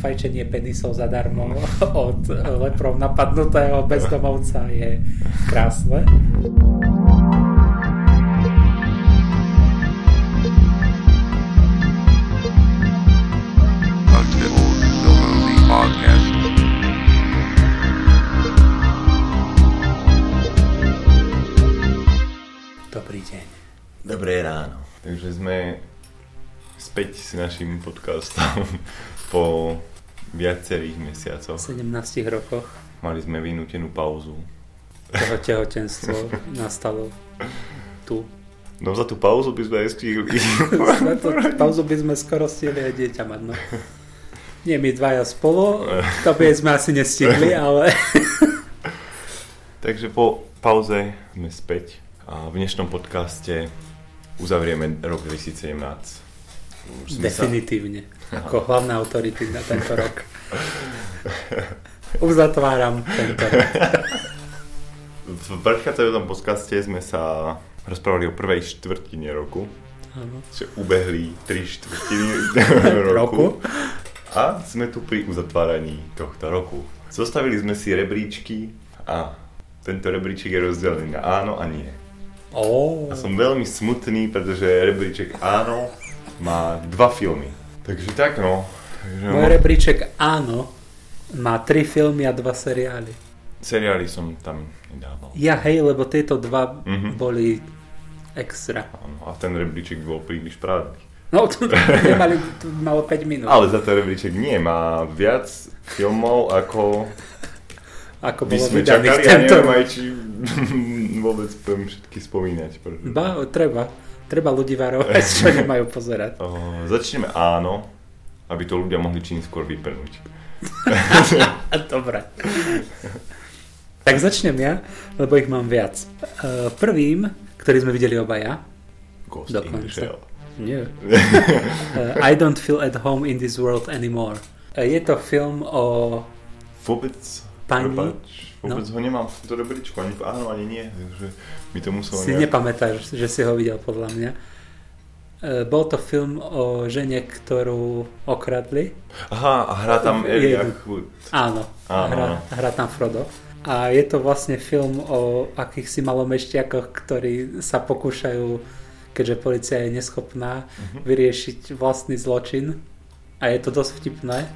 fajčenie penisov zadarmo od leprov napadnutého bezdomovca je krásne. S našim podcastom po viacerých mesiacoch. 17 rokoch Mali sme vynútenú pauzu. toho tehotenstvo nastalo tu. No za tú pauzu by sme aj stihli. Na to pauzu by sme skoro stihli aj dieťa mať, no. Nie my dvaja spolu, to by sme asi nestihli, ale Takže po pauze sme späť a v dnešnom podcaste uzavrieme rok 2017. Už sme sa- definitívne. Ako hlavná autority na tento rok. Uzatváram tento rok. V predchádzajúcom podcaste sme sa rozprávali o prvej štvrtine roku, Áno. že ubehli tri štvrtiny Roku. roku. A sme tu pri uzatváraní tohto roku. Zostavili sme si rebríčky a tento rebríček je rozdelený na áno a nie. Ó, A som veľmi smutný, pretože rebríček áno má dva filmy. Takže tak no. Takže môj rebríček áno, má tri filmy a dva seriály. seriály som tam nedával. Ja hej, lebo tieto dva Mhm. boli extra. Áno, a ten rebríček bol príliš prázdny. No, to nemali, to malo 5 minút. Ale za ten rebríček nie, má viac filmov ako Ako by bolo sme čakali tento neviem rok. aj či vôbec budem všetky spomínať. Pretože... Ba, treba. Treba ľudí varovať, čo nemajú pozerať. O, začneme áno, aby to ľudia mohli čím skôr vyprnúť. Dobre. Tak začnem ja, lebo ich mám viac. Uh, Prvým, ktorý sme videli obaja, Ghost Dokonca. nie. Uh, I don't feel at home in this world anymore. Uh, Je to film o... Vôbec, Pani? prepáč, vôbec ho nemám v rebríčku, ani v áno, ani nie. Takže mi to muselo Si nepamätáš, že si ho videl podľa mňa. Uh, Bol to film o žene, ktorú okradli. Aha, a hrá tam Wood. Áno, Áno, hra, áno. hra tam Frodo. A je to vlastne film o akýchsi malomešťakoch, ktorí sa pokúšajú, keďže policia je neschopná, Mhm. vyriešiť vlastný zločin. A je to dosť vtipné. E,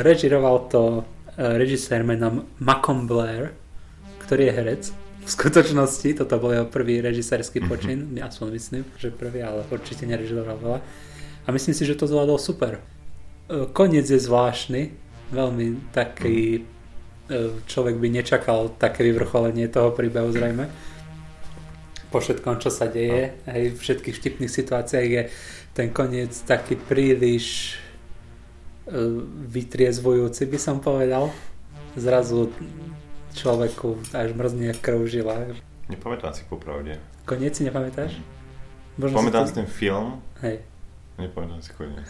Režiroval to e, režisér menom Macom Blair, ktorý je herec. V skutočnosti toto bol jeho prvý režisérsky Mhm. počin, ja som myslím, že prvý, ale určite nerežiroval veľa. A myslím si, že to zvládol super. E, Koniec je zvláštny, veľmi taký, e, človek by nečakal také vyvrcholenie toho príbehu zrejme. Po všetkom, čo sa deje, aj v všetkých vtipných situáciách je ten koniec taký príliš vytriezvujúci, by som povedal. Zrazu človeku až mrzne krv v žilách. Nepamätám si popravde. Koniec si nepamätáš? Možno Pamätám si si ten film, to... Hej, nepamätám si koniec.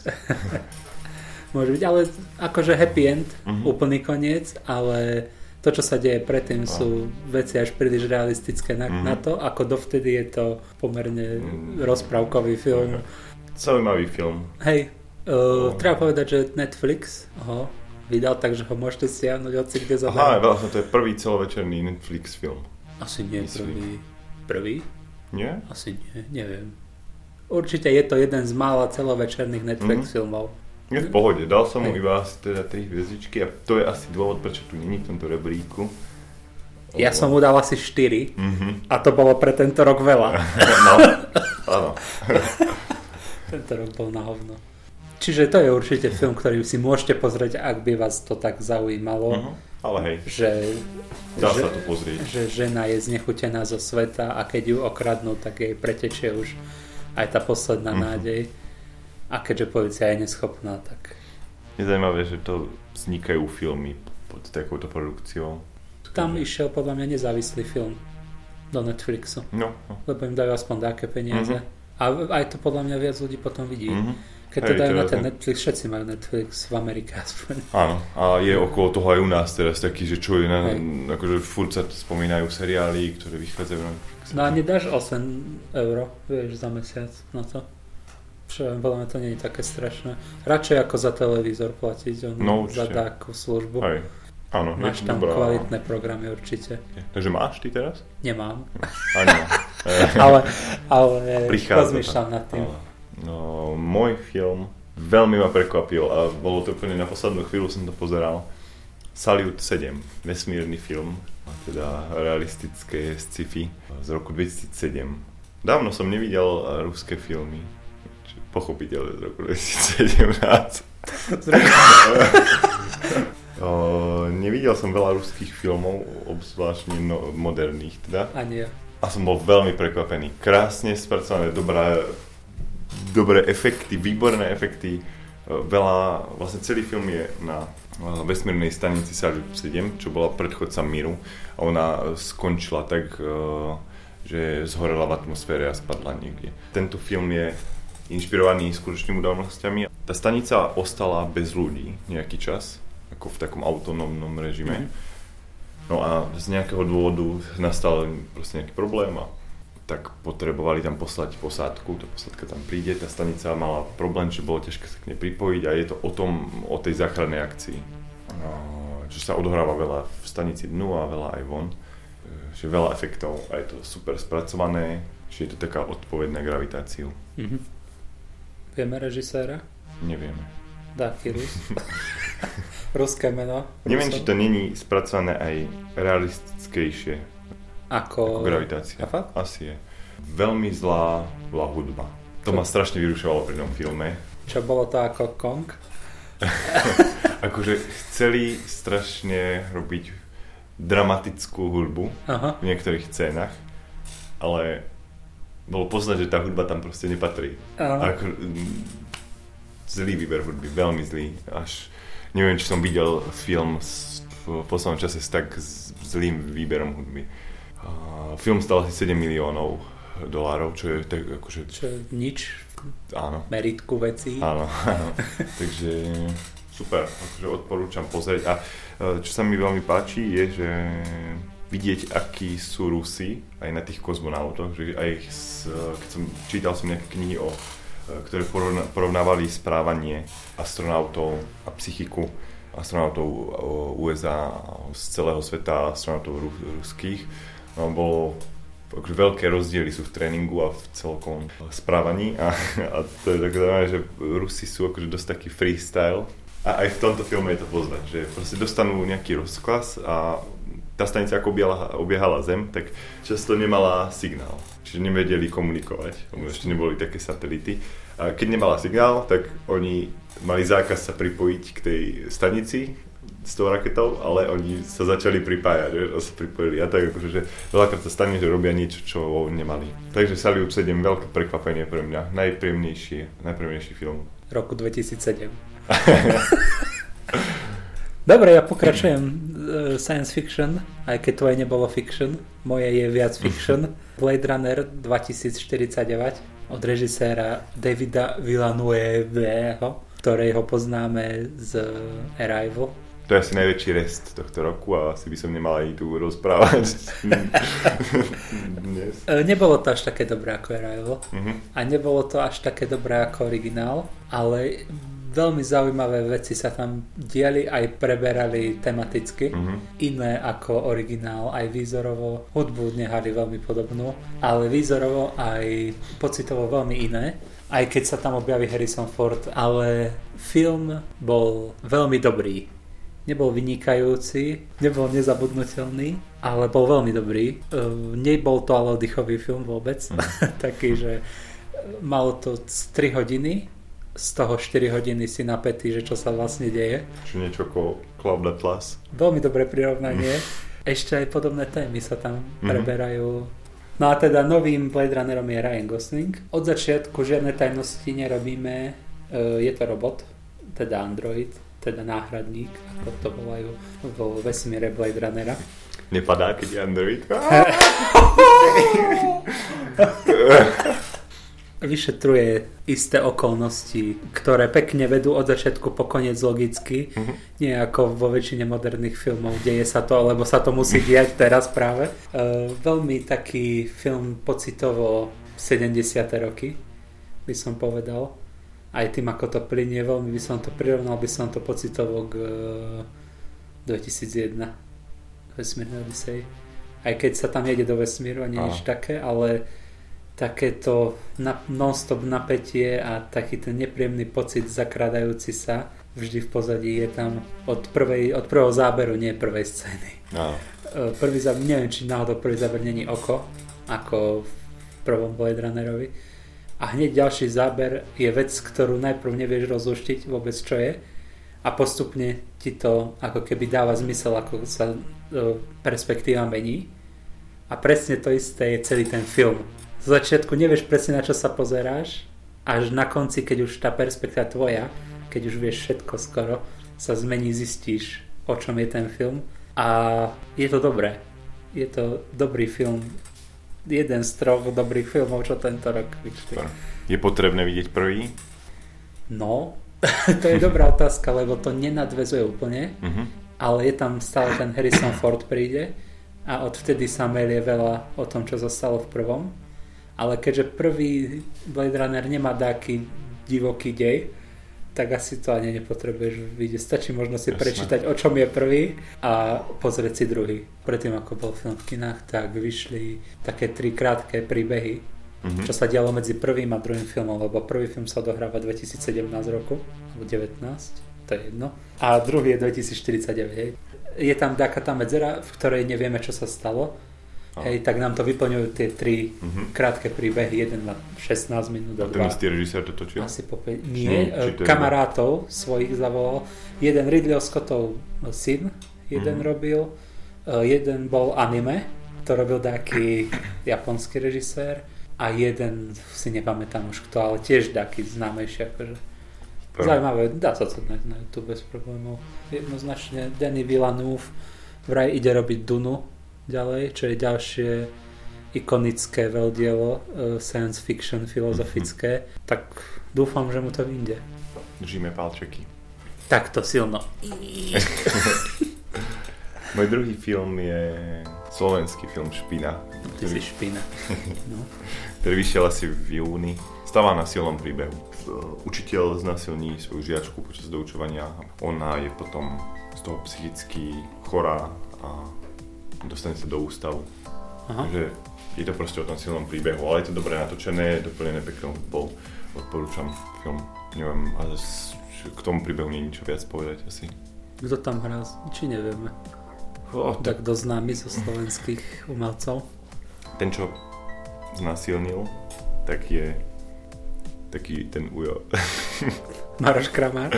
môže byť, ale akože happy end, Mhm. úplný koniec, ale to, čo sa deje predtým, sú veci až príliš realistické na, Mhm. na to, ako dovtedy je to pomerne Mhm. rozprávkový film. Zaujímavý film. Hej, uh, treba povedať, že Netflix ho vydal, takže ho môžete stiahnuť hoci kde Aha, zadarmo. vlastne to je prvý celovečerný Netflix film. Asi nie prvý. Prvý? Nie? Asi nie, neviem. Určite je to jeden z mála celovečerných Netflix Mhm. filmov. Je v pohode, dal som mu iba asi teda 3 hviezdičky a to je asi dôvod, prečo tu není v tomto rebríku. Ja som mu dal asi 4 Mhm. a to bolo pre tento rok veľa. No, áno. Tento rok bol na hovno. Čiže to je určite film, ktorý si môžete pozrieť, ak by vás to tak zaujímalo, Mhm. Ale hej, že, dá že, sa to pozrieť. že žena je znechutená zo sveta a keď ju okradnú, tak jej pretečie už aj tá posledná Mhm. nádej. A keďže policia je neschopná, tak Je zaujímavé, že to vznikajú filmy pod takouto produkciou. tam Takže- išiel podľa mňa nezávislý film do Netflixu, No, no. lebo im dajú aspoň také peniaze. A aj to podľa mňa viac ľudí potom vidí. Mhm. Keď to dajú na ten ne- Netflix, všetci majú Netflix v Amerike aspoň. Áno, a je okolo toho aj u nás teraz taký, že čo je, na, Hej. akože furt sa spomínajú seriály, ktoré vychádzajú na Netflixe. No a nedáš 8 euro, vieš, za mesiac na to? Čo, podľa mňa to nie je také strašné. Radšej ako za televízor platiť, on No, za takú službu. Hej. Áno, Máš je tam dobrá. kvalitné programy určite. Takže máš ty teraz? Nemám. Áno. ale, ale Prichádza rozmýšľam nad tým. No, môj film veľmi ma prekvapil a bolo to úplne na poslednú chvíľu som to pozeral. Salyut 7, vesmírny film, teda realistické sci-fi z roku 2007. Dávno som nevidel eh, ruské filmy, pochopiteľne z roku 2017. O, nevidel som veľa ruských filmov, obzvlášť no, moderných teda. Ani ja. A som bol veľmi prekvapený. Krásne spracované, dobré, dobré efekty, výborné efekty. E, Veľa, vlastne celý film je na e, vesmírnej stanici Salyut 7, čo bola predchodca Miru. A ona skončila tak, e, že zhorela v atmosfére a spadla niekde. Tento film je inšpirovaný skutočnými udalnosťami. Tá stanica ostala bez ľudí nejaký čas, ako v takom autonómnom režime. Mhm. No a z nejakého dôvodu nastal proste nejaký problém a tak potrebovali tam poslať posádku, tá posádka tam príde, tá stanica mala problém, že bolo ťažké sa k nej pripojiť a je to o tom, o tej záchrannej akcii. No, že sa odohráva veľa v stanici dnu a veľa aj von, že veľa efektov a je to super spracované, že je to taká odpoveď na gravitáciu. Mhm. Vieme režiséra? Nevieme. Dáky Rus. Ruské meno. Neviem, či to není spracované aj realistickejšie Ako... ako gravitácia. A fakt? Asi je. Veľmi zlá bola hudba. To ma strašne vyrušovalo pri tom filme. Čo bolo to ako Kong? Akože chceli strašne robiť dramatickú hudbu Aha. v niektorých scénach, ale bolo poznať, že tá hudba tam proste nepatrí. Ako, zlý výber hudby, veľmi zlý. Až neviem, či som videl film v poslednom čase s tak zlým výberom hudby. A film stal asi 7 miliónov dolárov, čo je tak akože, Čo je nič áno, meritku vecí. áno, áno. Takže super, akože odporúčam pozrieť. A e, čo sa mi veľmi páči je, že vidieť, akí sú Rusi aj na tých kozmonautoch, že aj s, keď som čítal som nejaké knihy o e, ktoré porovnávali správanie astronautov a psychiku astronautov o, USA z celého sveta, astronautov ru- ruských. No, bolo akože veľké rozdiely sú v tréningu a v celkom správaní a, a to je také zaujímavé, že Rusi sú akože dosť taký freestyle a aj v tomto filme je to poznať, že proste dostanú nejaký rozkaz a tá stanica ako obiehala Zem, tak často nemala signál. Čiže nevedeli komunikovať, lebo ešte neboli také satelity. A keď nemala signál, tak oni mali zákaz sa pripojiť k tej stanici s tou raketou, ale oni sa začali pripájať, že sa pripojili. A tak akože, že veľakrát sa stane, že robia niečo, čo nemali. Takže Salyut 7, veľké prekvapenie pre mňa. Najpríjemnejší, najpríjemnejší film. Roku 2007. Dobre, ja pokračujem uh, science fiction, aj keď tvoje nebolo fiction. Moje je viac fiction. Blade Runner 2049 od režiséra Davida Villanueveho, ktorého poznáme z Arrival. To je asi najväčší rest tohto roku a asi by som nemal ani tu rozprávať dnes. E, Nebolo to až také dobré ako Arrival Mhm. a nebolo to až také dobré ako originál, ale veľmi zaujímavé veci sa tam diali aj preberali tematicky. Mhm. Iné ako originál, aj výzorovo. Hudbu nehali veľmi podobnú, ale výzorovo aj pocitovo veľmi iné. Aj keď sa tam objaví Harrison Ford, ale film bol veľmi dobrý. Nebol vynikajúci, nebol nezabudnutelný, ale bol veľmi dobrý. Uh, nebol to ale oddychový film vôbec. Taký, že malo to 3 hodiny, z toho 4 hodiny si napätý, že čo sa vlastne deje. Čo niečo ako Cloud Atlas. Veľmi dobré prirovnanie. Ešte aj podobné témy sa tam Mhm. preberajú. No a teda novým Blade Runnerom je Ryan Gosling. Od začiatku žiadne tajnosti nerobíme. E, Je to robot, teda android, teda náhradník, ako to volajú vo vesmíre Blade Runnera. Nepadá, keď je Android. vyšetruje isté okolnosti, ktoré pekne vedú od začiatku po koniec logicky, Mhm. nie ako vo väčšine moderných filmov, deje sa to, lebo sa to musí diať teraz práve. E, veľmi taký film pocitovo 70. roky, by som povedal. Aj tým, ako to plinie, veľmi by som to prirovnal, by som to pocitovo k e, 2001 Vesmírnej Odisei. Aj keď sa tam jede do vesmíru a nie nič také, ale takéto na, non-stop napätie a taký ten nepríjemný pocit zakrádajúci sa vždy v pozadí je tam od, prvej, od prvého záberu, nie prvej scény. Áno. E, Prvý záber, neviem, či náhodou prvý záber není oko, ako v prvom Blade Runnerovi. A hneď ďalší záber je vec, ktorú najprv nevieš rozluštiť vôbec čo je a postupne ti to ako keby dáva zmysel, ako sa e, perspektíva mení. A presne to isté je celý ten film. Z začiatku nevieš presne na čo sa pozeráš, až na konci, keď už tá perspektíva tvoja, keď už vieš všetko skoro, sa zmení, zistíš, o čom je ten film. A je to dobré. Je to dobrý film. Jeden z troch dobrých filmov, čo tento rok vyšli. Je potrebné vidieť prvý? No, to je dobrá otázka, lebo to nenadvezuje úplne, Mhm. ale je tam stále ten Harrison Ford príde a odvtedy sa melie veľa o tom, čo zostalo v prvom. Ale keďže prvý Blade Runner nemá taký divoký dej, tak asi to ani nepotrebuješ vidieť. Stačí možno si Jasné. prečítať, o čom je prvý a pozrieť si druhý. Predtým, ako bol film v kinách, tak vyšli také tri krátke príbehy, Mhm. čo sa dialo medzi prvým a druhým filmom, lebo prvý film sa odohráva 2017 roku, alebo 19, to je jedno. A druhý je 2049, hej. Je tam taká tá medzera, v ktorej nevieme, čo sa stalo. Hej, tak nám to vyplňujú tie tri Mhm. krátke príbehy, jeden má 16 minút A a ten istý režisér to točil? asi po 5. Nie, Nie, to je- kamarátov svojich zavolal. Jeden Ridley Scottov syn, jeden Mhm. robil, e, jeden bol anime, to robil taký japonský režisér a jeden si nepamätám už kto, ale tiež taký známejší akože. Zaujímavé, dá sa to nájsť na YouTube bez problémov. Jednoznačne Danny Villeneuve vraj ide robiť Dunu ďalej, čo je ďalšie ikonické veľdielo e, science fiction filozofické, tak dúfam, že mu to vyjde. Držíme palčeky. Takto silno. Môj druhý film je slovenský film Špina, Ty si špina. No. ktorý vyšiel asi v júni. Stáva na silnom príbehu. Učiteľ znasilní svoju žiačku počas doučovania. Ona je potom z toho psychicky chorá a dostane sa do ústavu. Aha. Takže je to proste o tom silnom príbehu, ale je to dobre natočené, je doplnené peknou hudbou. Odporúčam film. Neviem, ale k tomu príbehu nie je nič viac povedať asi. Kto tam hrá? Či nevieme. Oh, tak Tak kto známy zo slovenských umelcov? ten, čo znásilnil, tak je taký ten ujo. Maroš Kramár?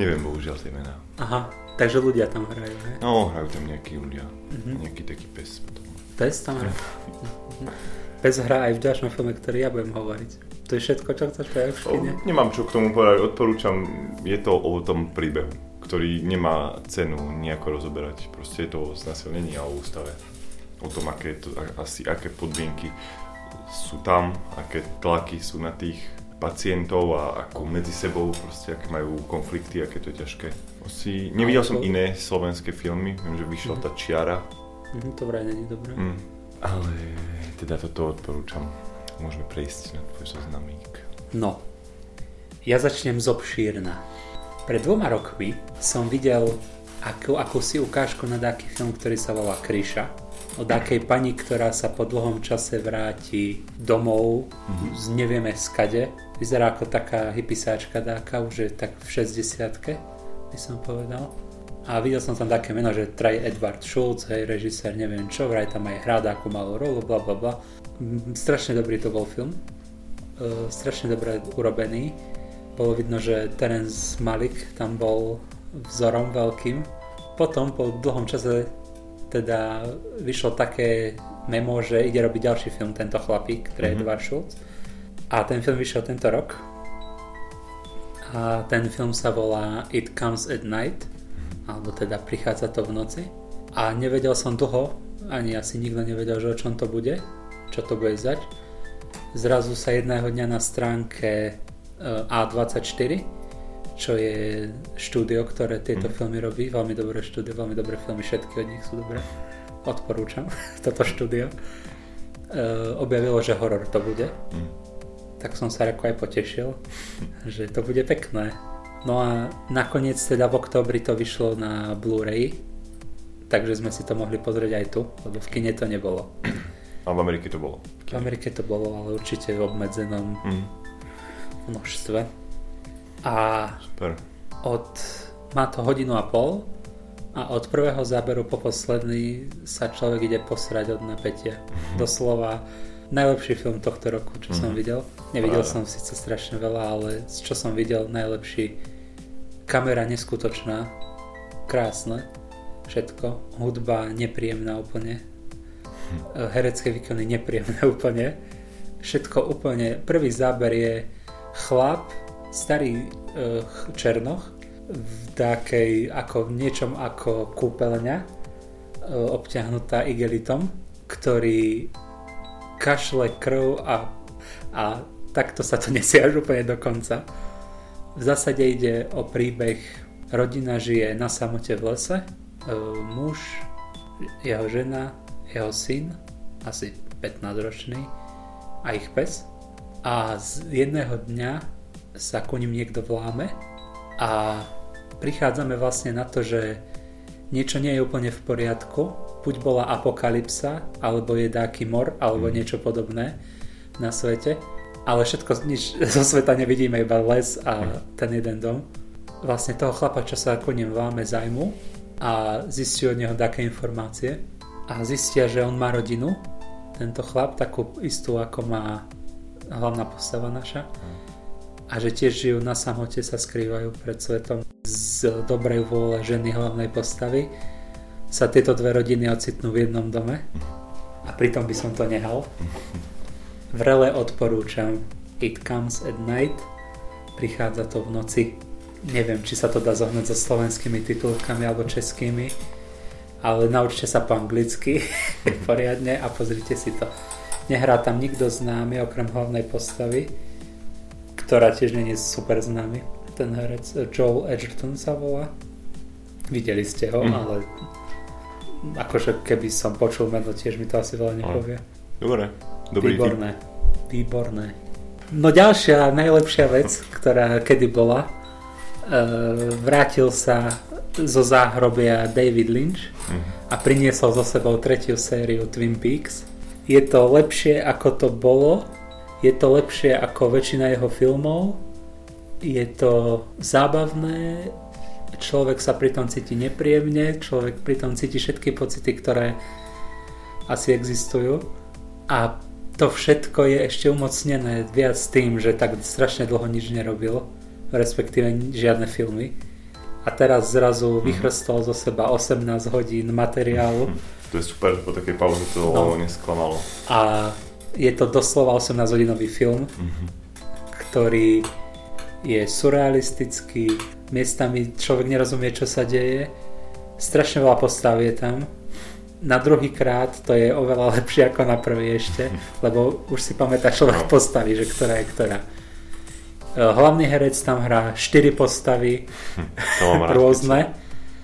Neviem bohužiaľ tie mená. Aha, takže ľudia tam hrajú, ne? No, hrajú tam nejakí ľudia. Mhm. Nejaký taký pes potom. Pes tam hrá. Mhm. Pes hrá aj v ďalšom filme, ktorý ja budem hovoriť. To je všetko, čo chceš povedať v nemám čo k tomu povedať, odporúčam, je to o tom príbehu, ktorý nemá cenu nejako rozoberať. Proste je to o znasilnení a o ústave. O tom, aké, to, asi, aké podmienky sú tam, aké tlaky sú na tých pacientov a ako medzi sebou, proste aké majú konflikty, aké to je ťažké. Asi, nevidel som iné slovenské filmy, viem, že vyšla tá čiara, Mhm, to vraj není dobré. mm. ale teda toto odporúčam. Môžeme prejsť na tvoj zoznamík. No, ja začnem z obšírna. Pred dvoma rokmi som videl akú, akúsi ukážku na taký film, ktorý sa volá Kryša. O takej pani, ktorá sa po dlhom čase vráti domov z nevieme skade. Vyzerá ako taká hypisáčka dáka, už je tak v 60 by som povedal. A videl som tam také meno, že Traj Edward Schultz, hej, režisér, neviem čo, vraj tam aj hrá takú malú rolu, bla bla bla. Mm, Strašne dobrý to bol film. E, strašne dobre urobený. Bolo vidno, že Terence Malik tam bol vzorom veľkým. Potom po dlhom čase teda vyšlo také memo, že ide robiť ďalší film tento chlapík, ktorý je Mhm. Edward Schultz. A ten film vyšiel tento rok. A ten film sa volá It Comes at Night, alebo teda Prichádza to v noci. A nevedel som dlho, ani asi nikto nevedel, že o čom to bude, čo to bude zať. Zrazu sa jedného dňa na stránke eh, A24, čo je štúdio, ktoré tieto Mhm. filmy robí, veľmi dobré štúdio, veľmi dobré filmy, všetky od nich sú dobré. Odporúčam toto štúdio. Eh, objavilo, že horor to bude. Tak som sa ako aj potešil, že to bude pekné. No a nakoniec teda v oktobri to vyšlo na Blu-ray, takže sme si to mohli pozrieť aj tu, lebo v kine to nebolo. A v Amerike to bolo? V Amerike to bolo, ale určite v obmedzenom mm. množstve. A Super. od, má to hodinu a pol a od prvého záberu po posledný sa človek ide posrať od napätia. Mm-hmm. Doslova najlepší film tohto roku, čo mm-hmm. som videl. Nevidel Práve. som síce strašne veľa, ale z čo som videl najlepší. Kamera neskutočná, krásne, všetko. Hudba nepríjemná úplne. Hm. Herecké výkony nepríjemné úplne. Všetko úplne. Prvý záber je chlap, starý uh, černoch, v takej, ako v niečom ako kúpeľňa, uh, obťahnutá igelitom, ktorý kašle krv a, a takto sa to nesie až úplne do konca. V zásade ide o príbeh rodina žije na samote v lese, e, muž, jeho žena, jeho syn, asi 15 ročný a ich pes a z jedného dňa sa ku ním niekto vláme a prichádzame vlastne na to, že niečo nie je úplne v poriadku buď bola apokalypsa, alebo je dáky mor, alebo mm. niečo podobné na svete. Ale všetko, nič zo sveta nevidíme, iba les a mm. ten jeden dom. Vlastne toho chlapa, čo sa ako ním zajmu a zistí od neho také informácie a zistia, že on má rodinu, tento chlap, takú istú ako má hlavná postava naša a že tiež žijú na samote, sa skrývajú pred svetom z dobrej vôle ženy hlavnej postavy sa tieto dve rodiny ocitnú v jednom dome a pritom by som to nehal. Vrele odporúčam It Comes at Night. Prichádza to v noci. Neviem, či sa to dá zohnať so slovenskými titulkami alebo českými, ale naučte sa po anglicky poriadne a pozrite si to. Nehrá tam nikto známy okrem hlavnej postavy, ktorá tiež nie je super známy. Ten herec Joel Edgerton sa volá. Videli ste ho, mm. ale akože keby som počul meno, tiež mi to asi veľa nepovie. Dobre, dobrý Výborné, tým. výborné. No ďalšia, najlepšia vec, ktorá kedy bola, uh, vrátil sa zo záhrobia David Lynch uh-huh. a priniesol so sebou tretiu sériu Twin Peaks. Je to lepšie ako to bolo, je to lepšie ako väčšina jeho filmov, je to zábavné, človek sa pri tom cíti nepríjemne, človek pri tom cíti všetky pocity, ktoré asi existujú a to všetko je ešte umocnené viac tým, že tak strašne dlho nič nerobil, respektíve žiadne filmy a teraz zrazu mm-hmm. vychrstol zo seba 18 hodín materiálu. Mm-hmm. To je super, po takej pauze to no. nesklamalo. A je to doslova 18 hodinový film, mm-hmm. ktorý je surrealistický, miestami človek nerozumie, čo sa deje. Strašne veľa postav je tam. Na druhý krát to je oveľa lepšie ako na prvý ešte, lebo už si pamätá človek no. postavy, že ktorá je ktorá. E, hlavný herec tam hrá 4 postavy hm, rôzne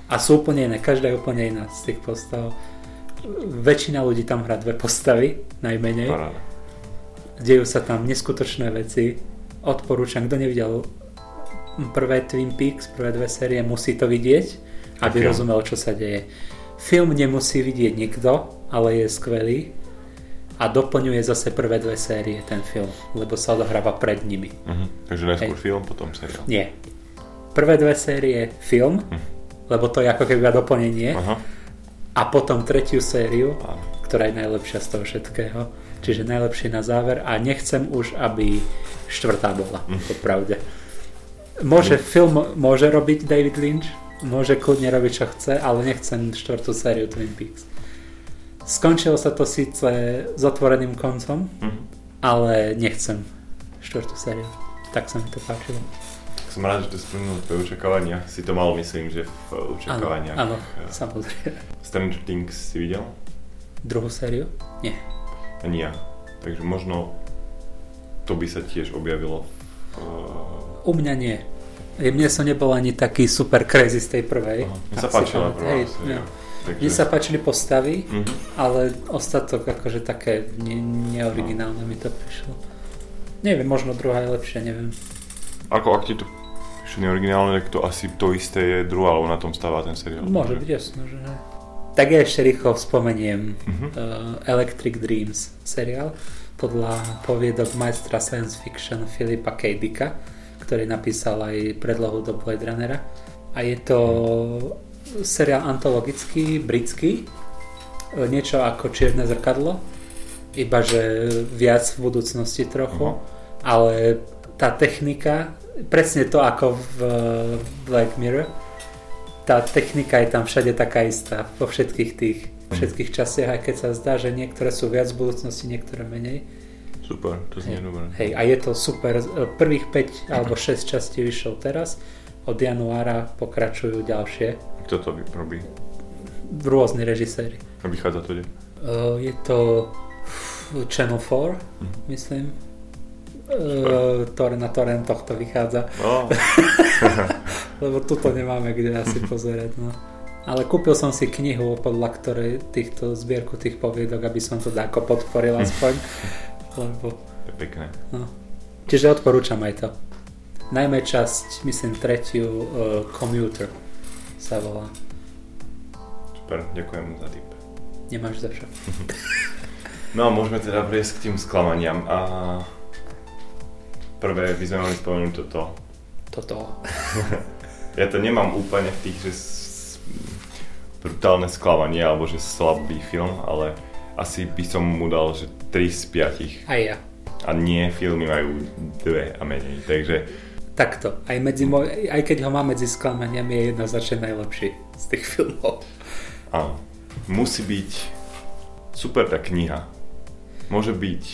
a sú úplne iné, každá je úplne iná z tých postav. Väčšina ľudí tam hrá dve postavy, najmenej. Dejú sa tam neskutočné veci. Odporúčam, kto nevidel prvé Twin Peaks, prvé dve série, musí to vidieť, aby okay. rozumel, čo sa deje. Film nemusí vidieť nikto, ale je skvelý a doplňuje zase prvé dve série ten film, lebo sa odohráva pred nimi. Uh-huh. Takže najskôr Hej. film, potom seriál. Nie. Prvé dve série film, uh-huh. lebo to je ako keby doplnenie. Uh-huh. A potom tretiu sériu, uh-huh. ktorá je najlepšia z toho všetkého. Čiže najlepšie na záver a nechcem už, aby štvrtá bola, uh-huh. popravde. Môže, film môže robiť David Lynch, môže kľudne robiť čo chce, ale nechcem štvrtú sériu Twin Peaks. Skončilo sa to síce s otvoreným koncom, mm-hmm. ale nechcem štvrtú sériu. Tak sa mi to páčilo. Som rád, že to splnilo tvoje očakávania. Si to mal, myslím, že v očakávaniach. Áno, áno samozrejme. Stranger Things si videl? Druhú sériu? Nie. Ani ja. Takže možno to by sa tiež objavilo u mňa nie. Mne som nebol ani taký super crazy z tej prvej. Mne sa páčila prvá hej, no. Takže... Mne sa páčili postavy, mm-hmm. ale ostatok akože také ne- neoriginálne mi to prišlo. Neviem, možno druhá je lepšia, neviem. Ako ak ti to píše neoriginálne, tak to asi to isté je druhá, lebo na tom stáva ten seriál. Môže byť jasno, že ne. Tak ja ešte rýchlo spomeniem Mhm. uh, Electric Dreams seriál podľa poviedok majstra science fiction Filipa K. Dicka, ktorý napísal aj predlohu do Blade Runnera. A je to seriál antologický, britský, e, niečo ako Čierne zrkadlo, iba že viac v budúcnosti trochu, Aha. ale tá technika, presne to ako v e, Black Mirror, tá technika je tam všade taká istá, vo všetkých tých všetkých častiach, aj keď sa zdá, že niektoré sú viac v budúcnosti, niektoré menej. Super, to znie dobré. Hej, a je to super. Z- Prvých 5 alebo 6 častí vyšlo teraz. Od januára pokračujú ďalšie. Kto to robí? Rôzni režiséri. A vychádza to kde? Uh, je to Channel 4, Mhm. myslím. Uh, na torrentoch to vychádza, No, lebo tuto nemáme kde asi pozerať. No. Ale kúpil som si knihu, podľa ktorej týchto zbierku tých poviedok, aby som to dáko podporil aspoň. Lebo, to je pekné. no. Čiže odporúčam aj to. Najmä časť, myslím tretiu, uh, Commuter sa volá. Super, ďakujem za tip. Nemáš za čo. No a môžeme teda prejsť k tým sklamaniam a prvé by sme mali spomenúť toto. Toto. Ja to nemám úplne v tých, že brutálne sklamanie alebo že slabý film, ale asi by som mu dal, že 3 z 5. Aj ja. A nie, filmy majú dve a menej, takže Takto. Aj, medzi moj, aj keď ho mám medzi sklamaniami, je jednoznačne najlepší z tých filmov. áno. Musí byť super tá kniha. Môže byť...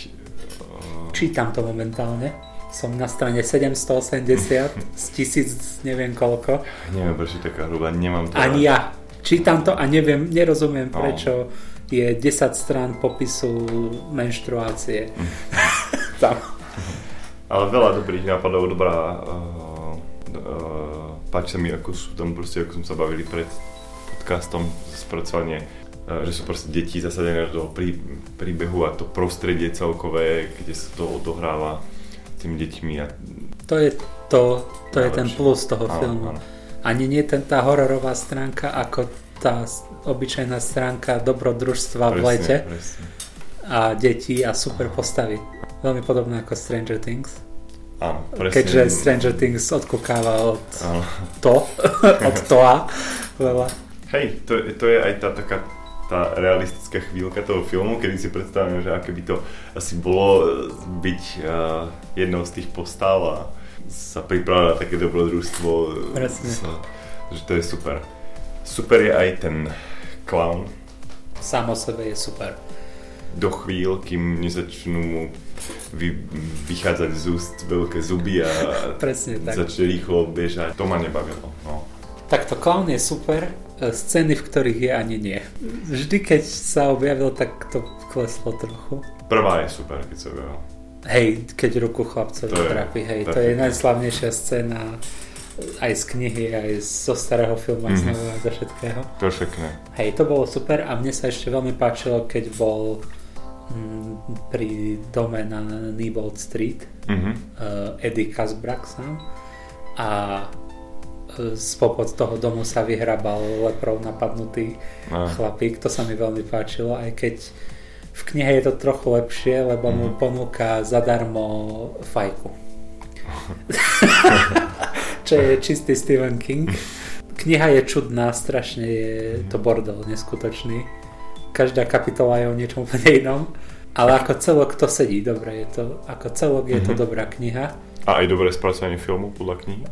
Uh, Čítam to momentálne. Som na strane 780 z tisíc neviem koľko. neviem, prečo taká hrubá, nemám to... Ani ja. Čítam to a neviem, nerozumiem No. prečo je 10 strán popisu menštruácie. Tam. Ale veľa dobrých nápadov, dobrá... Uh, uh, páči sa mi, ako sú tam proste, ako sme sa bavili pred podcastom, spracovanie, uh, že sú proste deti zasadené do prí, príbehu a to prostredie celkové, kde sa to odohráva tými deťmi a To je, to, to je ten plus toho Áno, filmu. áno. Ani nie ten, tá hororová stránka, ako tá obyčajná stránka dobrodružstva v lete presne. a detí a super postavy. Veľmi podobné ako Stranger Things. Áno, presne. Keďže Stranger Things odkúkáva od Áno. to, od toa veľa. Hej, to, je- to je aj tá taká tá realistická chvíľka toho filmu, kedy si predstavíme, že aké by to asi bolo e, byť uh, jednou z tých postav a sa pripravať na také dobrodružstvo. e, Presne. Sa, že to je super. Super je aj ten clown Sám o sebe je super. do chvíľ, kým nezačnú mu vy, vychádzať z úst veľké zuby a Presne tak. začne rýchlo bežať. To ma nebavilo. No. Takto clown je super, e, scény, v ktorých je ani nie. Vždy, keď sa objavil, tak to kleslo trochu. Prvá je super, keď sa objavil. Hej, keď ruku chlapcovi To je trápi, hej, to je najslavnejšia scéna aj z knihy, aj zo starého filmu, aj z Mhm. nového, zo všetkého. Perfektné. Hej, to bolo super a mne sa ešte veľmi páčilo, keď bol mm, pri dome na Newbold Street Mhm. uh, Eddie Kasbrak sám a spopod toho domu sa vyhrabal leprov napadnutý No. chlapík, to sa mi veľmi páčilo, aj keď v knihe je to trochu lepšie, lebo mu Mhm. ponúka zadarmo fajku. Čo je čistý Stephen King. Kniha je čudná, strašne je to bordel neskutočný. Každá kapitola je o niečom úplne inom. Ale ako celok to sedí, dobre je to. Ako celok je to Mhm. dobrá kniha. A aj dobré spracovanie filmu podľa knihy?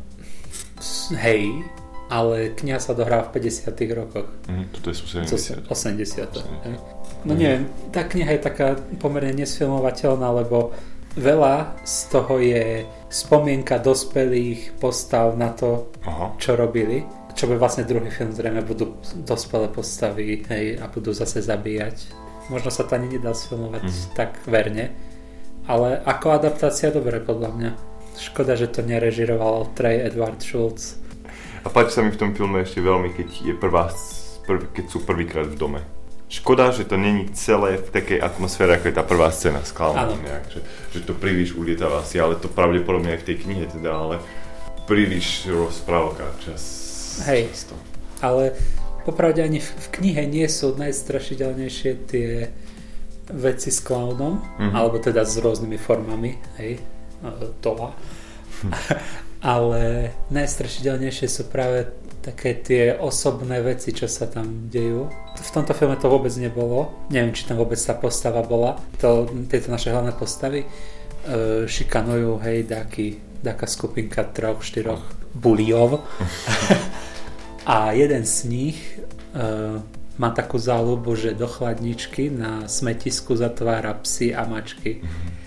Hej, ale kniha sa dohrá v 50 rokoch. Mhm, toto je sú Co sú 70. 80. 80. hej. No neviem, tá kniha je taká pomerne nesfilmovateľná, lebo veľa z toho je spomienka dospelých postav na to, Aha. čo robili. Čo by vlastne druhý film zrejme budú dospelé postavy hej, a budú zase zabíjať. Možno sa to ani nedá sfilmovať Mhm. tak verne, ale ako adaptácia dobre podľa mňa. Škoda, že to nerežiroval Trey Edward Schultz. A páči sa mi v tom filme ešte veľmi, keď je prvá, prv, keď sú prvýkrát v dome. Škoda, že to není celé v takej atmosfére, ako je tá prvá scéna s klaunom. Že, že to príliš ulietava si, ale to pravdepodobne aj v tej knihe teda, ale príliš rozprávka čas. Hej, často. ale popravde ani v, v knihe nie sú najstrašidelnejšie tie veci s klaunom, mm-hmm. alebo teda s rôznymi formami, hej, tola. Hm. ale najstrašidelnejšie sú práve také tie osobné veci, čo sa tam dejú. V tomto filme to vôbec nebolo. Neviem, či tam vôbec tá postava bola. To, tieto naše hlavné postavy e, šikanujú, hej, dáky, dáka skupinka troch, štyroch buliov. a jeden z nich e, má takú záľubu, že do chladničky na smetisku zatvára psy a mačky. E,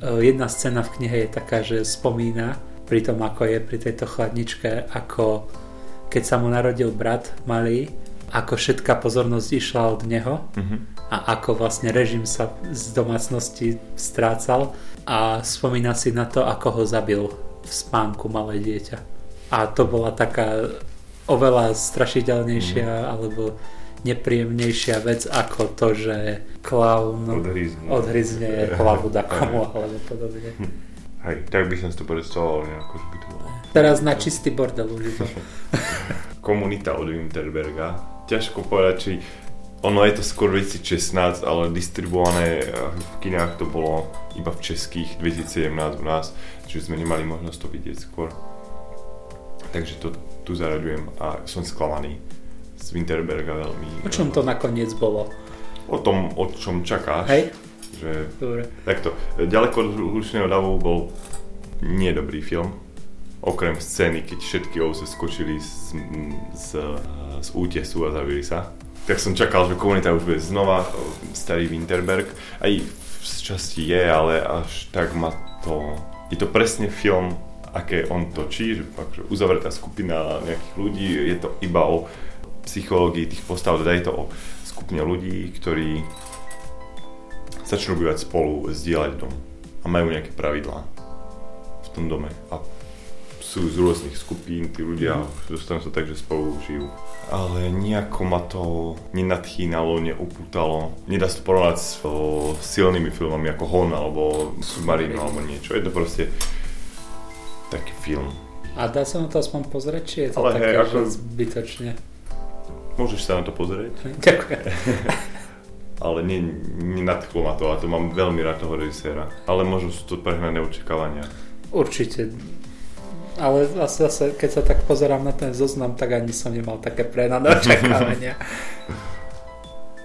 jedna scéna v knihe je taká, že spomína pri tom, ako je pri tejto chladničke, ako keď sa mu narodil brat malý, ako všetká pozornosť išla od neho uh-huh. a ako vlastne režim sa z domácnosti strácal a spomína si na to, ako ho zabil v spánku malé dieťa. A to bola taká oveľa strašidelnejšia uh-huh. alebo nepríjemnejšia vec ako to, že klaun odhryzne, odhryzne hlavu dakomu alebo podobne. Hej, tak by som si to predstavoval nejako, že by to bolo. Teraz na čistý bordel už komunita od Winterberga. Ťažko povedať, či ono je to skôr 2016, ale distribuované eh, v kinách to bolo iba v českých 2017 u nás, čiže sme nemali možnosť to vidieť skôr. Takže to tu zaraďujem a som sklamaný z Winterberga veľmi. O čom to nakoniec bolo? O tom, o čom čakáš. Hej. Že, Dobre. Takto, ďaleko od hlučného davu bol nie dobrý film okrem scény, keď všetky ovce skočili z, z, z útesu a zavili sa. Tak som čakal, že komunita už bude znova starý Winterberg. Aj v časti je, ale až tak ma to... Je to presne film, aké on točí, že uzavretá skupina nejakých ľudí, je to iba o psychológii tých postav, teda je to o skupine ľudí, ktorí začnú bývať spolu, zdieľať dom a majú nejaké pravidlá v tom dome. A sú z rôznych skupín, tí ľudia mm. dostanú sa tak, že spolu žijú. Ale nejako ma to nenadchýnalo, neupútalo. Nedá sa to porovnať s o, silnými filmami ako Hon alebo Submarino alebo niečo. Je to proste taký film. A dá sa na to aspoň pozrieť, či je to Ale také, hej, ako... zbytočne? Môžeš sa na to pozrieť. Ďakujem. ale nenadchlo ma to a to mám veľmi rád toho režiséra. Ale možno sú to prehnané očakávania. Určite ale zase, keď sa tak pozerám na ten zoznam, tak ani som nemal také prenané očakávania.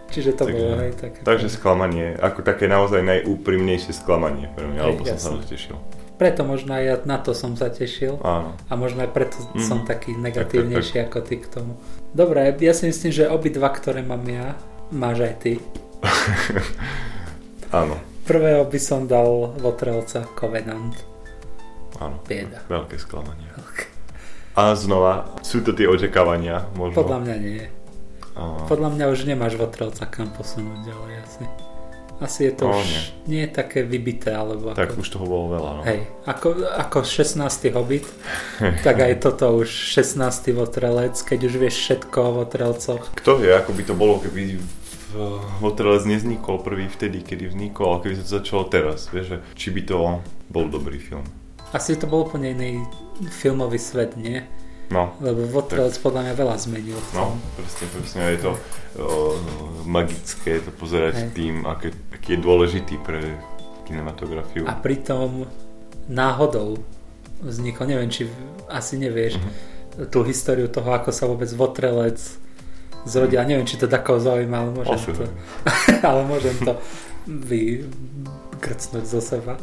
Čiže to takže, bolo aj také. Takže sklamanie, ako také naozaj najúprimnejšie sklamanie pre mňa, alebo som sa tešil. Preto možno aj ja na to som sa tešil. Áno. A možno aj preto mm. som taký negatívnejší tak, tak, tak. ako ty k tomu. Dobre, ja si myslím, že obidva, ktoré mám ja, máš aj ty. Áno. Prvého by som dal Votrelca Covenant. Áno. Bieda. Veľké sklamanie. Okay. A znova, sú to tie očakávania možno? Podľa mňa nie. A... Podľa mňa už nemáš votrelca kam posunúť ďalej asi. Asi je to no, už nie. nie také vybité, alebo Tak ako... už toho bolo veľa, no. Hej, ako, ako 16. hobit, tak aj toto už 16. votrelec, keď už vieš všetko o votrelcoch. Kto vie, ako by to bolo, keby Votrelec neznikol prvý vtedy, kedy vznikol, ale keby sa to začalo teraz, vieš, či by to bol dobrý film. Asi to bol úplne iný filmový svet, nie? No. Lebo Votrelec podľa mňa veľa zmenil. No, presne, presne. Je to o, magické to pozerať Hej. tým, aký, aký je dôležitý pre kinematografiu. A pritom náhodou vznikol, neviem, či asi nevieš, uh-huh. tú históriu toho, ako sa vôbec Votrelec zrodil. Uh-huh. Neviem, či to takou zaujíma, ale môžem Asi. to, ale môžem to vykrcnúť zo seba.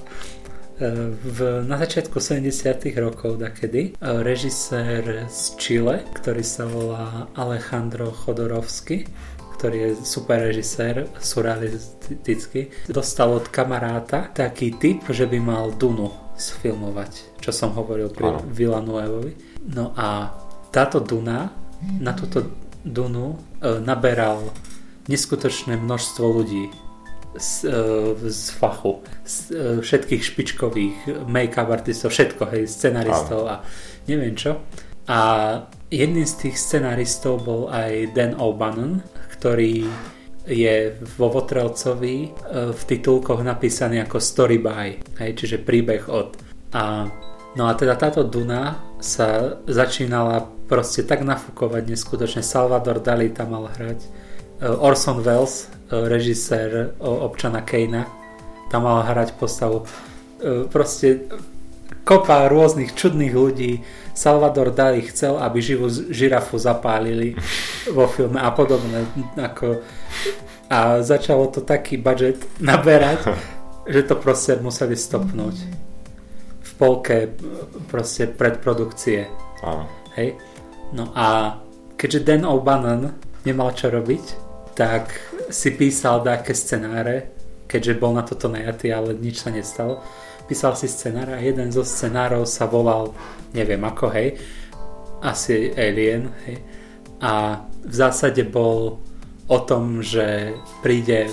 V, na začiatku 70 rokov dakedy e, režisér z Chile, ktorý sa volá Alejandro Chodorovsky, ktorý je super režisér, surrealistický, dostal od kamaráta taký typ, že by mal Dunu sfilmovať, čo som hovoril pri Villanuevovi. No a táto Duna, na túto Dunu e, naberal neskutočné množstvo ľudí z, e, z fachu, z e, všetkých špičkových make-up artistov, všetko, hej, scenaristov a neviem čo. A jedným z tých scenaristov bol aj Dan O'Bannon, ktorý je vo Votrelcovi e, v titulkoch napísaný ako story by, hej, čiže príbeh od. A, no a teda táto Duna sa začínala proste tak nafúkovať neskutočne. Salvador Dali tam mal hrať. E, Orson Welles, e, režisér občana Kejna, tam mal hrať postavu. Proste kopa rôznych čudných ľudí. Salvador Dali chcel, aby živú žirafu zapálili vo filme a podobné. Ako, a začalo to taký budget naberať, že to proste museli stopnúť. V polke proste predprodukcie. Áno. Hej? No a keďže Dan O'Bannon nemal čo robiť, tak si písal také scenáre, keďže bol na toto najatý, ale nič sa nestalo písal si scenár a jeden zo scenárov sa volal, neviem ako, hej, asi Alien, hej, a v zásade bol o tom, že príde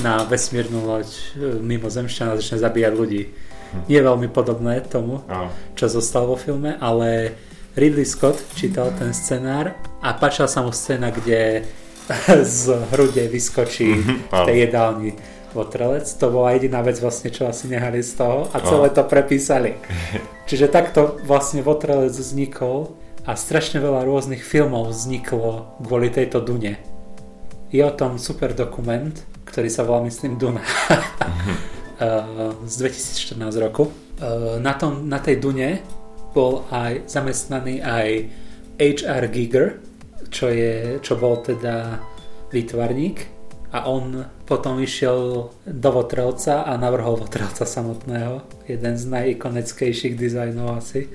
na vesmírnu loď e, mimo zemšťana a začne zabíjať ľudí. Hm. Nie je veľmi podobné tomu, čo zostalo vo filme, ale Ridley Scott čítal ten scenár a páčila sa mu scéna, kde z hrude vyskočí mhm, v tej jedálni Votrelec, to bola jediná vec vlastne, čo asi nehali z toho a celé to prepísali. Čiže takto vlastne Votrelec vznikol a strašne veľa rôznych filmov vzniklo kvôli tejto Dune. Je o tom super dokument, ktorý sa volá, myslím, Duna z 2014 roku. Na, tom, na tej Dune bol aj zamestnaný aj H.R. Giger, čo, je, čo bol teda výtvarník a on potom išiel do Votrelca a navrhol Votrelca samotného. Jeden z najikonickejších dizajnov asi.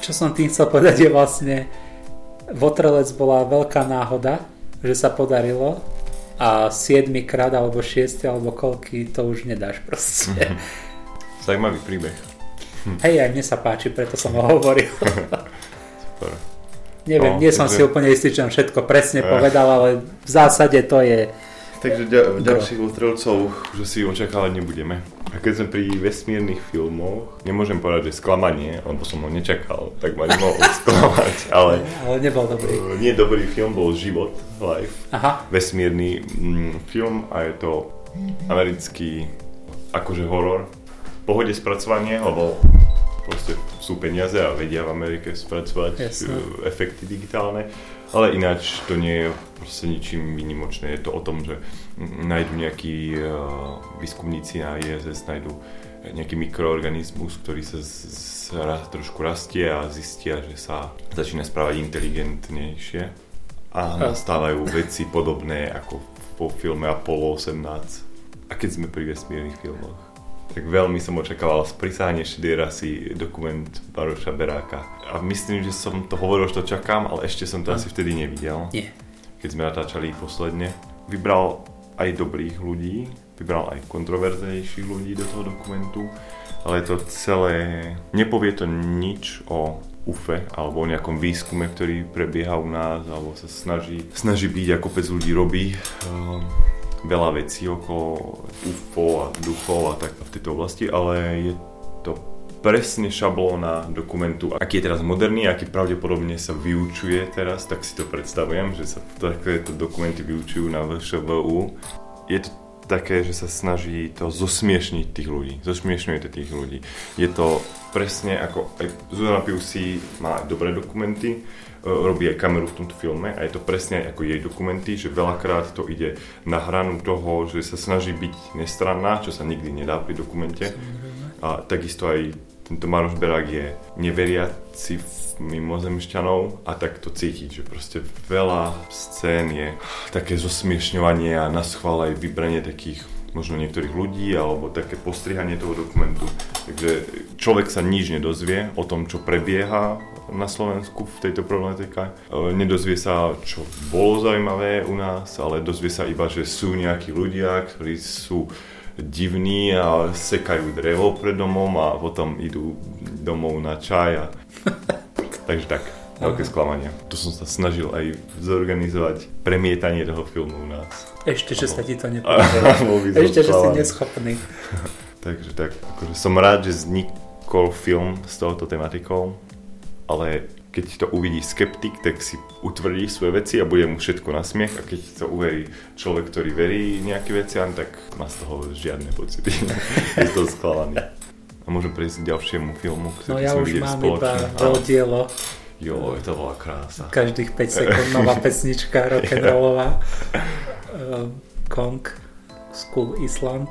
Čo som tým chcel povedať je vlastne Votrelec bola veľká náhoda, že sa podarilo a 7 krát alebo 6 alebo koľky to už nedáš proste. Mm-hmm. Zajímavý príbeh. Hej, aj mne sa páči, preto som ho hovoril. Super. Neviem, no, nie som takže... si úplne istý, čo všetko presne eh. povedal, ale v zásade to je Takže ďa, ďalších ustrelcov už si očakávať nebudeme. A keď sme pri vesmírnych filmoch, nemôžem povedať, že sklamanie, lebo som ho nečakal, tak ma nemohol sklamať, ale... Ale nebol dobrý. Uh, nie dobrý film bol Život, Life. Aha. Vesmírny mm, film a je to americký akože horor. V pohode spracovanie, lebo proste sú peniaze a vedia v Amerike spracovať Jasne. Uh, efekty digitálne ale ináč to nie je proste ničím výnimočné. Je to o tom, že nájdu nejakí uh, výskumníci na ISS, nájdu nejaký mikroorganizmus, ktorý sa z, z, trošku rastie a zistia, že sa začína správať inteligentnejšie a nastávajú veci podobné ako po filme Apollo 18. A keď sme pri vesmírnych filmoch tak veľmi som očakával Sprisanie šedej rasy dokument Baroša Beráka. A myslím, že som to hovoril, že to čakám, ale ešte som to asi vtedy nevidel. Nie. Keď sme natáčali posledne. Vybral aj dobrých ľudí, vybral aj kontroverznejších ľudí do toho dokumentu, ale to celé, nepovie to nič o UFE alebo o nejakom výskume, ktorý prebieha u nás alebo sa snaží, snaží byť ako kopec ľudí robí. Um, veľa vecí okolo UFO a duchov a tak v tejto oblasti, ale je to presne šablóna dokumentu, aký je teraz moderný, aký pravdepodobne sa vyučuje teraz, tak si to predstavujem, že sa takéto dokumenty vyučujú na VŠVU. Je to také, že sa snaží to zosmiešniť tých ľudí, zosmiešňuje tých ľudí. Je to presne ako, aj Zuzana Piusi má dobré dokumenty, robí aj kameru v tomto filme a je to presne ako jej dokumenty, že veľakrát to ide na hranu toho, že sa snaží byť nestranná, čo sa nikdy nedá pri dokumente. A takisto aj tento Maroš Berák je neveriaci mimozemšťanov a tak to cítiť, že proste veľa scén je také zosmiešňovanie a na schvál aj vybranie takých možno niektorých ľudí alebo také postrihanie toho dokumentu. Takže človek sa nič nedozvie o tom, čo prebieha na Slovensku v tejto problematike. Nedozvie sa, čo bolo zaujímavé u nás, ale dozvie sa iba, že sú nejakí ľudia, ktorí sú divní a sekajú drevo pred domom a potom idú domov na čaj. A... Takže tak. Veľké sklamanie. Tu som sa snažil aj zorganizovať premietanie toho filmu u nás. Ešte, že sa ti to nepodarilo. Ešte, že si neschopný. Takže tak, akože som rád, že vznikol film s touto tematikou, ale keď to uvidí skeptik, tak si utvrdí svoje veci a bude mu všetko na smiech a keď to uverí človek, ktorý verí nejaké veciam, tak má z toho žiadne pocity. je to skladaný. A môžem prejsť k ďalšiemu filmu, ktorý No ja sme už videli mám spoločne. iba Áno. veľdielo. Jo, to bola krása. Každých 5 sekúnd nová pesnička rock'n'rollová. Um, Kong, School Island.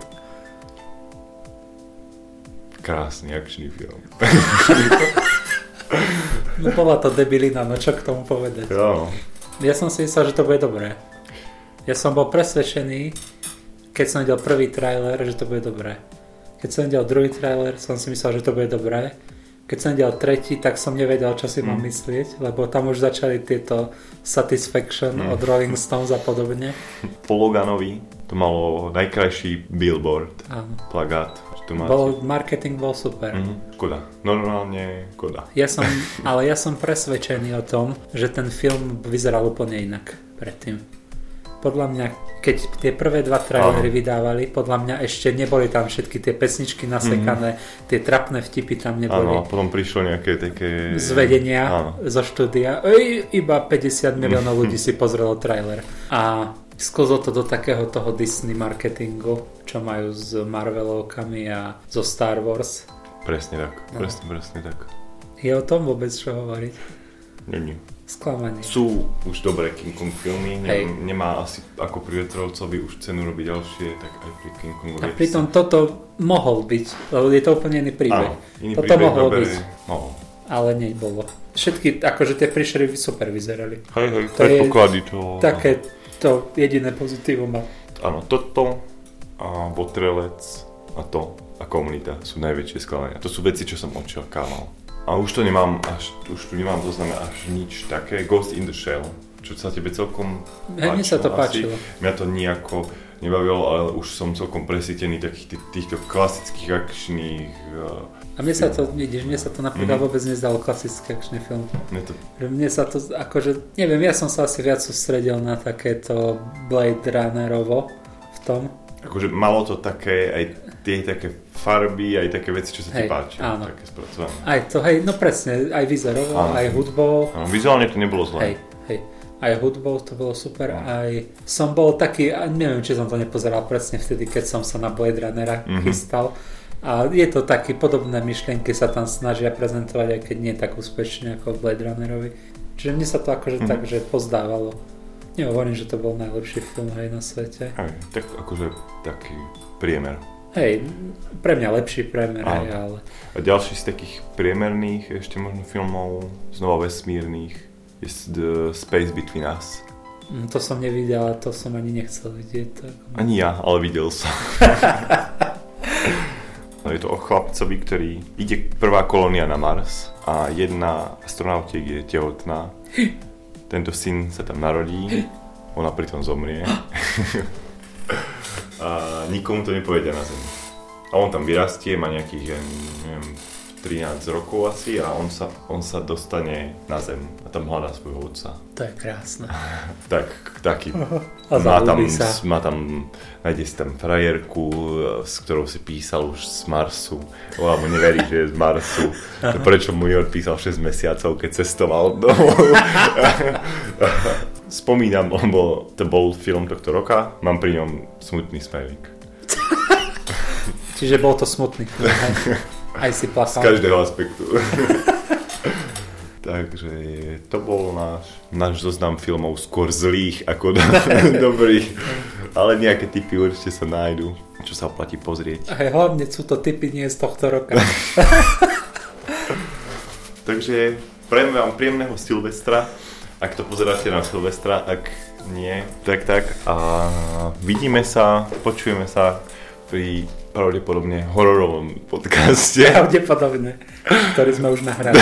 Krásny akčný film. No bola to debilina, no čo k tomu povedať. Jo. Ja som si myslel, že to bude dobré. Ja som bol presvedčený, keď som videl prvý trailer, že to bude dobré. Keď som videl druhý trailer, som si myslel, že to bude dobré. Keď som videl tretí, tak som nevedel, čo si mám myslieť, lebo tam už začali tieto Satisfaction od Rolling Stones a podobne. Po Loganovi to malo najkrajší billboard, Áno. plagát. Bol, marketing bol super. Mhm, škoda. Normálne škoda. Ja som, ale ja som presvedčený o tom, že ten film vyzeral úplne inak predtým. Podľa mňa, keď tie prvé dva trailery vydávali, podľa mňa ešte neboli tam všetky tie pesničky nasekané, tie trapné vtipy tam Mhm. Áno, neboli. a potom prišlo nejaké také... Zvedenia Áno. zo štúdia. Ej, iba 50 miliónov ľudí si pozrelo trailer. A sklzlo to do takého toho Disney marketingu, čo majú s Marvelovkami a zo Star Wars. Presne tak, No. presne, presne tak. Je o tom vôbec čo hovoriť? Není. Sklamanie. Sú už dobré King Kong filmy, Hej. ne, nemá asi ako pri Vetrovcovi už cenu robiť ďalšie, tak aj pri King Kongu A pritom toto mohol byť, lebo je to úplne iný príbeh. Áno, iný toto príbeh dobre, byť, Mohol. ale nebolo. Všetky, akože tie príšery super vyzerali. Hej, hej, To je predpoklady to... Také to jediné pozitívum. Áno, toto a Botrelec a to a komunita sú najväčšie sklamania. To sú veci, čo som očakával. A už to nemám až, už tu nemám zozname až nič také. Ghost in the Shell, čo sa tebe celkom Hej, mne sa to asi. páčilo. Mňa to nejako nebavilo, ale už som celkom presítený takých tých, týchto klasických akčných... Uh, A mne sa to, vidíš, mne sa to napríklad Mhm. vôbec nezdalo klasický akčný film. mne to, Mne sa to, akože, neviem, ja som sa asi viac sústredil na takéto Blade Runnerovo v tom. akože malo to také, aj tie také farby, aj také veci, čo sa ti Hej, páči. áno. Také spracované. Aj to, hej, no presne, aj Áno. aj hudbou. Áno, vizuálne to nebolo zlé. Hej, hej. Aj hudbou to bolo super, No. aj som bol taký, neviem, či som to nepozeral presne vtedy, keď som sa na Blade Runnera Mhm. chystal. A je to také podobné myšlienky sa tam snažia prezentovať, aj keď nie tak úspešne ako Blade Runnerovi. Čiže mne sa to akože Mhm. tak, že pozdávalo. Nehovorím, že to bol najlepší film aj na svete. Hej, tak akože taký priemer. Hej, pre mňa lepší premer, aj, ale A ďalší z takých priemerných ešte možno filmov, znova vesmírnych, je The Space Between Us. mm, to som nevidel a to som ani nechcel vidieť. Ani ja, ale videl som. No je to o chlapcovi, ktorý ide prvá kolónia na Mars a jedna astronautiek je tehotná. Tento syn sa tam narodí, ona pritom zomrie. a nikomu to nepovedia na Zemi. A on tam vyrastie, má nejakých, ja neviem, 13 rokov asi a on sa, on sa dostane na Zem a tam hľadá svojho otca. To je krásne. Tak, taký A má tam, sa. má tam, nájde si tam frajerku, s ktorou si písal už z Marsu. Ona mu neverí, že je z Marsu. Prečo mu neodpísal 6 mesiacov, keď cestoval domov. Spomínam, lebo to bol film tohto roka, mám pri ňom smutný smajlik. Čiže bol to smutný. film, hej. Aj si Z plakal. každého aspektu. Takže to bol náš, náš zoznam filmov skôr zlých ako do, dobrých. Ale nejaké typy určite sa nájdu, čo sa oplatí pozrieť. Aj hlavne sú to typy nie z tohto roka. Takže prajem vám príjemného Silvestra. Ak to pozeráte na Silvestra, ak nie, tak tak. A vidíme sa, počujeme sa pri pravdepodobne hororovom podcaste. Pravdepodobne. Ktorý sme už nahrali.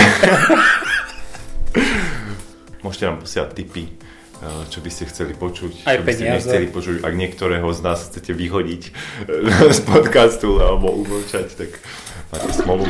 Môžete nám posielať tipy, eh, čo by ste chceli počuť, Aj čo by ste peniaze. nechceli počuť. Ak niektorého z nás chcete vyhodiť eh, z podcastu alebo umlčať, tak máte smolu.